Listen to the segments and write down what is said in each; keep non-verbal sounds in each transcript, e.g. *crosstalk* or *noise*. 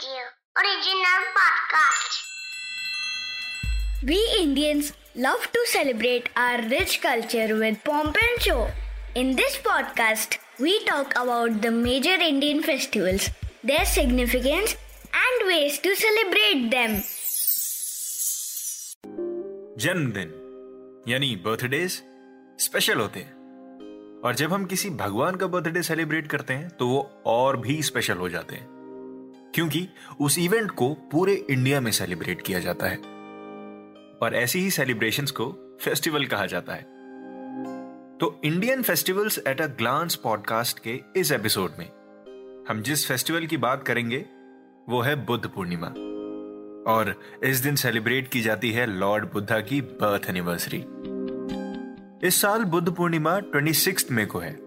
Radio, original podcast. We Indians love to celebrate our rich culture with pomp and show. In this podcast, we talk about the major Indian festivals, their significance, and ways to celebrate them. जन्मदिन यानी birthdays special होते हैं और जब हम किसी भगवान का बर्थडे सेलिब्रेट करते हैं तो वो और भी स्पेशल हो जाते हैं क्योंकि उस इवेंट को पूरे इंडिया में सेलिब्रेट किया जाता है। और ऐसी ही सेलिब्रेशंस को फेस्टिवल कहा जाता है। तो Indian festivals at a glance podcast के इस एपिसोड में, हम जिस फेस्टिवल की बात करेंगे, वो है बुद्ध पूर्णिमा। और इस दिन सेलिब्रेट की जाती है लॉर्ड बुद्धा की बर्थ एनिवर्सरी इस साल बुद्ध पूर्णिमा 26 मई को है।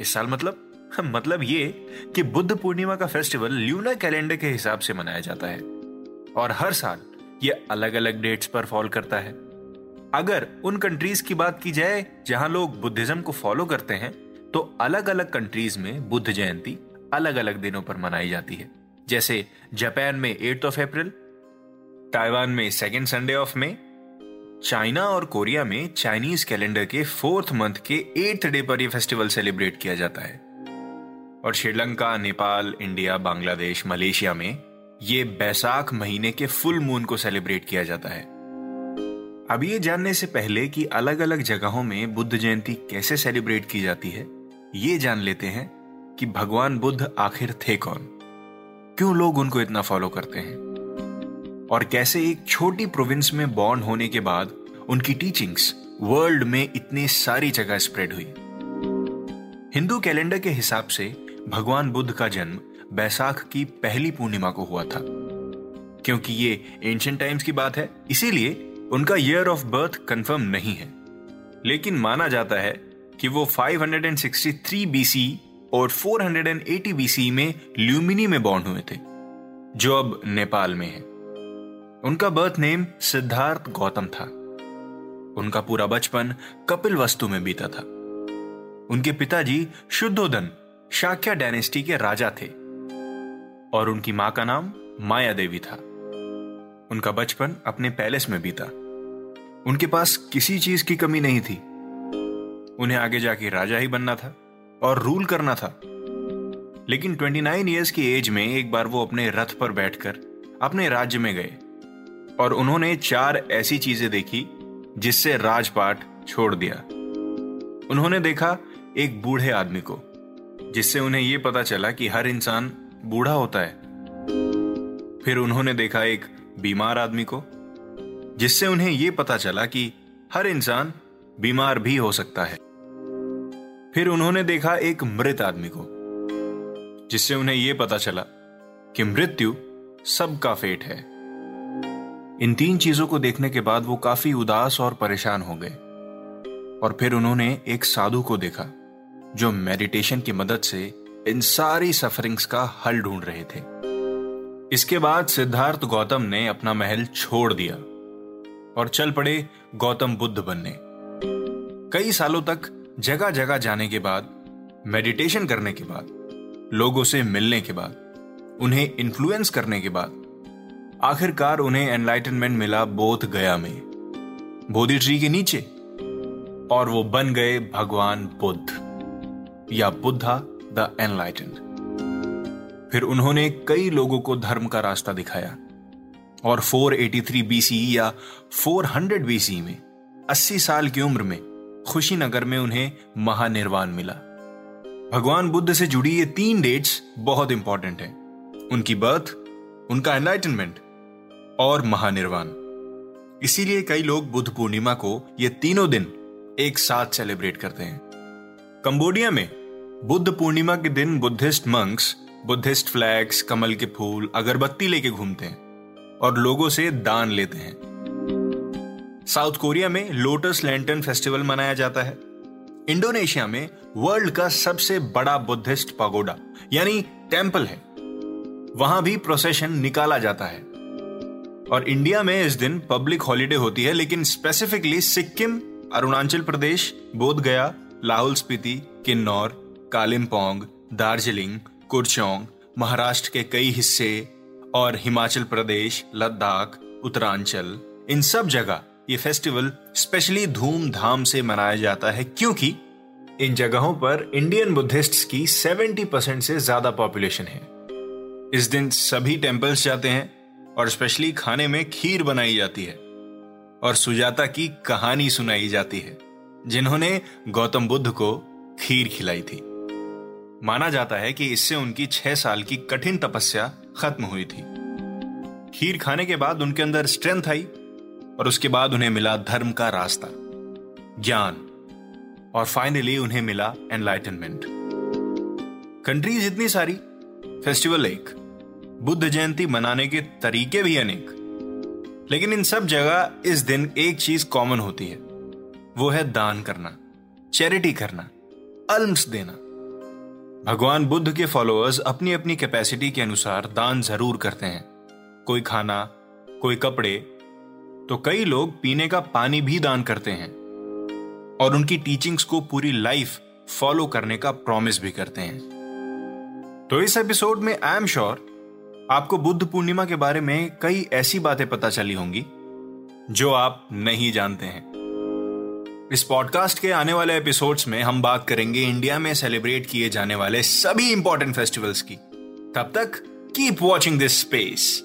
इस साल मतलब *laughs* मतलब ये कि बुद्ध पूर्णिमा का फेस्टिवल ल्यूना कैलेंडर के हिसाब से मनाया जाता है। और हर साल ये अलग अलग डेट्स पर फॉल करता है। अगर उन कंट्रीज़ की बात की जाए जहाँ लोग बुद्धिज्म को फॉलो करते हैं तो अलग अलग कंट्रीज़ में बुद्ध जयंती अलग अलग दिनों पर मनाई जाती है। जैसे जापान में एट ऑफ़ अप्रैल ताइवान में second Sunday of May China और कोरिया में चाइनीज़ कैलेंडर के फोर्थ मंथ के एट्थ डे पर यह फेस्टिवल सेलिब्रेट किया जाता है। और श्रीलंका, नेपाल, इंडिया, बांग्लादेश, मलेशिया में ये बैसाख महीने के फुल मून को सेलिब्रेट किया जाता है। अब ये जानने से पहले कि अलग अलग जगहों में बुद्ध जयंती कैसे सेलिब्रेट की जाती है, ये जान लेते हैं कि भगवान बुद्ध आखिर थे कौन। क्यों लोग उनको इतना फॉलो करते हैं? और कैसे एक छोटी प्रोविंस में बॉर्न होने के बाद उनकी टीचिंग्स वर्ल्ड में इतनी सारी जगह स्प्रेड हुई। हिंदू कैलेंडर के हिसाब से भगवान बुद्ध का जन्म बैसाख की पहली पूर्णिमा को हुआ था। क्योंकि ये एंशियंट टाइम्स की बात है, इसीलिए उनका ईयर ऑफ़ बर्थ कंफर्म नहीं है। लेकिन माना जाता है कि वो 563 बीसी और 480 बीसी में ल्यूमिनी में बॉर्न हुए थे, जो अब नेपाल में है। उनका बर्थ नेम सिद्धार्थ गौतम था। उनका पूरा बचपन कपिल वस्तु में बीता था। उनके पिताजी शुद्धोधन शाक्या डायनेस्टी के राजा थे और उनकी माँ का नाम माया देवी था। उनका बचपन अपने पैलेस में बीता। उनके पास किसी चीज़ की कमी नहीं थी। उन्हें आगे जाके राजा ही बनना था और रूल करना था। लेकिन 29 इयर्स की एज में एक बार वो अपने रथ पर बैठकर अपने राज्य में गए और उन्होंने चार ऐसी चीज़ें देखी जिससे राजपाट छोड़ दिया। उन्होंने देखा एक बूढ़े आदमी को। जिससे उन्हें यह पता चला कि हर इंसान बूढ़ा होता है। फिर उन्होंने देखा एक बीमार आदमी को, जिससे उन्हें यह पता चला कि हर इंसान बीमार भी हो सकता है। फिर उन्होंने देखा एक मृत आदमी को, जिससे उन्हें यह पता चला कि मृत्यु सबका फेट है। इन तीन चीज़ों को देखने के बाद वो काफ़ी उदास और परेशान हो गए। और फिर उन्होंने एक साधु को देखा जो मेडिटेशन की मदद से इन सारी सफरिंग्स का हल ढूंढ रहे थे। इसके बाद सिद्धार्थ गौतम ने अपना महल छोड़ दिया और चल पड़े गौतम बुद्ध बनने। कई सालों तक जगह जगह जाने के बाद मेडिटेशन करने के बाद, लोगों से मिलने के बाद, उन्हें इन्फ्लुएंस करने के बाद, आखिरकार उन्हें एनलाइटनमेंट मिला बोध गया में। बोधि ट्री के नीचे और वो बन गए भगवान बुद्ध। या बुद्धा द एनलाइटेंड। फिर उन्होंने कई लोगों को धर्म का रास्ता दिखाया और 483 बीसी या 400 बीसी में 80 साल की उम्र में, खुशीनगर में उन्हें महानिर्वाण मिला। भगवान बुद्ध से जुड़ी ये तीन डेट्स बहुत इंपॉर्टेंट हैं। उनकी बर्थ उनका एनलाइटनमेंट और महानिर्वाण। इसीलिए कई लोग बुद्ध पूर्णिमा को ये तीनों दिन एक साथ सेलिब्रेट करते हैं। कंबोडिया में बुद्ध पूर्णिमा के दिन बुद्धिस्ट मंक्स, बुद्धिस्ट फ्लैग्स, कमल के फूल, अगरबत्ती लेके घूमते हैं और लोगों से दान लेते हैं। साउथ कोरिया में लोटस लैंटन फेस्टिवल मनाया जाता है। इंडोनेशिया में वर्ल्ड का सबसे बड़ा बुद्धिस्ट पगोडा, यानी टेंपल है। वहाँ भी प्रोसेशन निकाला जाता है। और इंडिया में इस दिन पब्लिक हॉलिडे होती है, लेकिन स्पेसिफिकली सिक्किम, अरुणाचल प्रदेश बोध गया लाहौल स्पीति, किन्नौर कालिम्पोंग, दार्जिलिंग, कुरचौंग, महाराष्ट्र के कई हिस्से और हिमाचल प्रदेश, लद्दाख, उत्तरांचल, इन सब जगह ये फेस्टिवल स्पेशली धूमधाम से मनाया जाता है क्योंकि इन जगहों पर इंडियन बुद्धिस्ट्स की 70 परसेंट से ज़्यादा पॉपुलेशन है। इस दिन सभी टेम्पल्स जाते हैं और स्पेशली खाने में खीर बनाई जाती है और सुजाता की कहानी सुनाई जाती है, जिन्होंने गौतम बुद्ध को खीर खिलाई थी। माना जाता है कि इससे उनकी छह साल की कठिन तपस्या खत्म हुई थी। खीर खाने के बाद उनके अंदर स्ट्रेंथ आई और उसके बाद उन्हें मिला धर्म का रास्ता, ज्ञान और फाइनली उन्हें मिला एनलाइटनमेंट कंट्रीज़ इतनी सारी फेस्टिवल एक, बुद्ध जयंती मनाने के तरीके भी अनेक, लेकिन इन सब जगह इस दिन एक चीज़ कॉमन होती है, वो है दान करना चैरिटी करना अल्म्स देना। भगवान बुद्ध के फॉलोअर्स अपनी अपनी कैपेसिटी के अनुसार दान ज़रूर करते हैं। कोई खाना, कोई कपड़े तो कई लोग पीने का पानी भी दान करते हैं और उनकी टीचिंग्स को पूरी लाइफ फॉलो करने का प्रॉमिस भी करते हैं। तो इस एपिसोड में आई एम श्योर आपको बुद्ध पूर्णिमा के बारे में कई ऐसी बातें पता चली होंगी जो आप नहीं जानते हैं। इस पॉडकास्ट के आने वाले एपिसोड्स में हम बात करेंगे इंडिया में सेलिब्रेट किए जाने वाले सभी इंपॉर्टेंट फेस्टिवल्स की। तब तक कीप वॉचिंग दिस स्पेस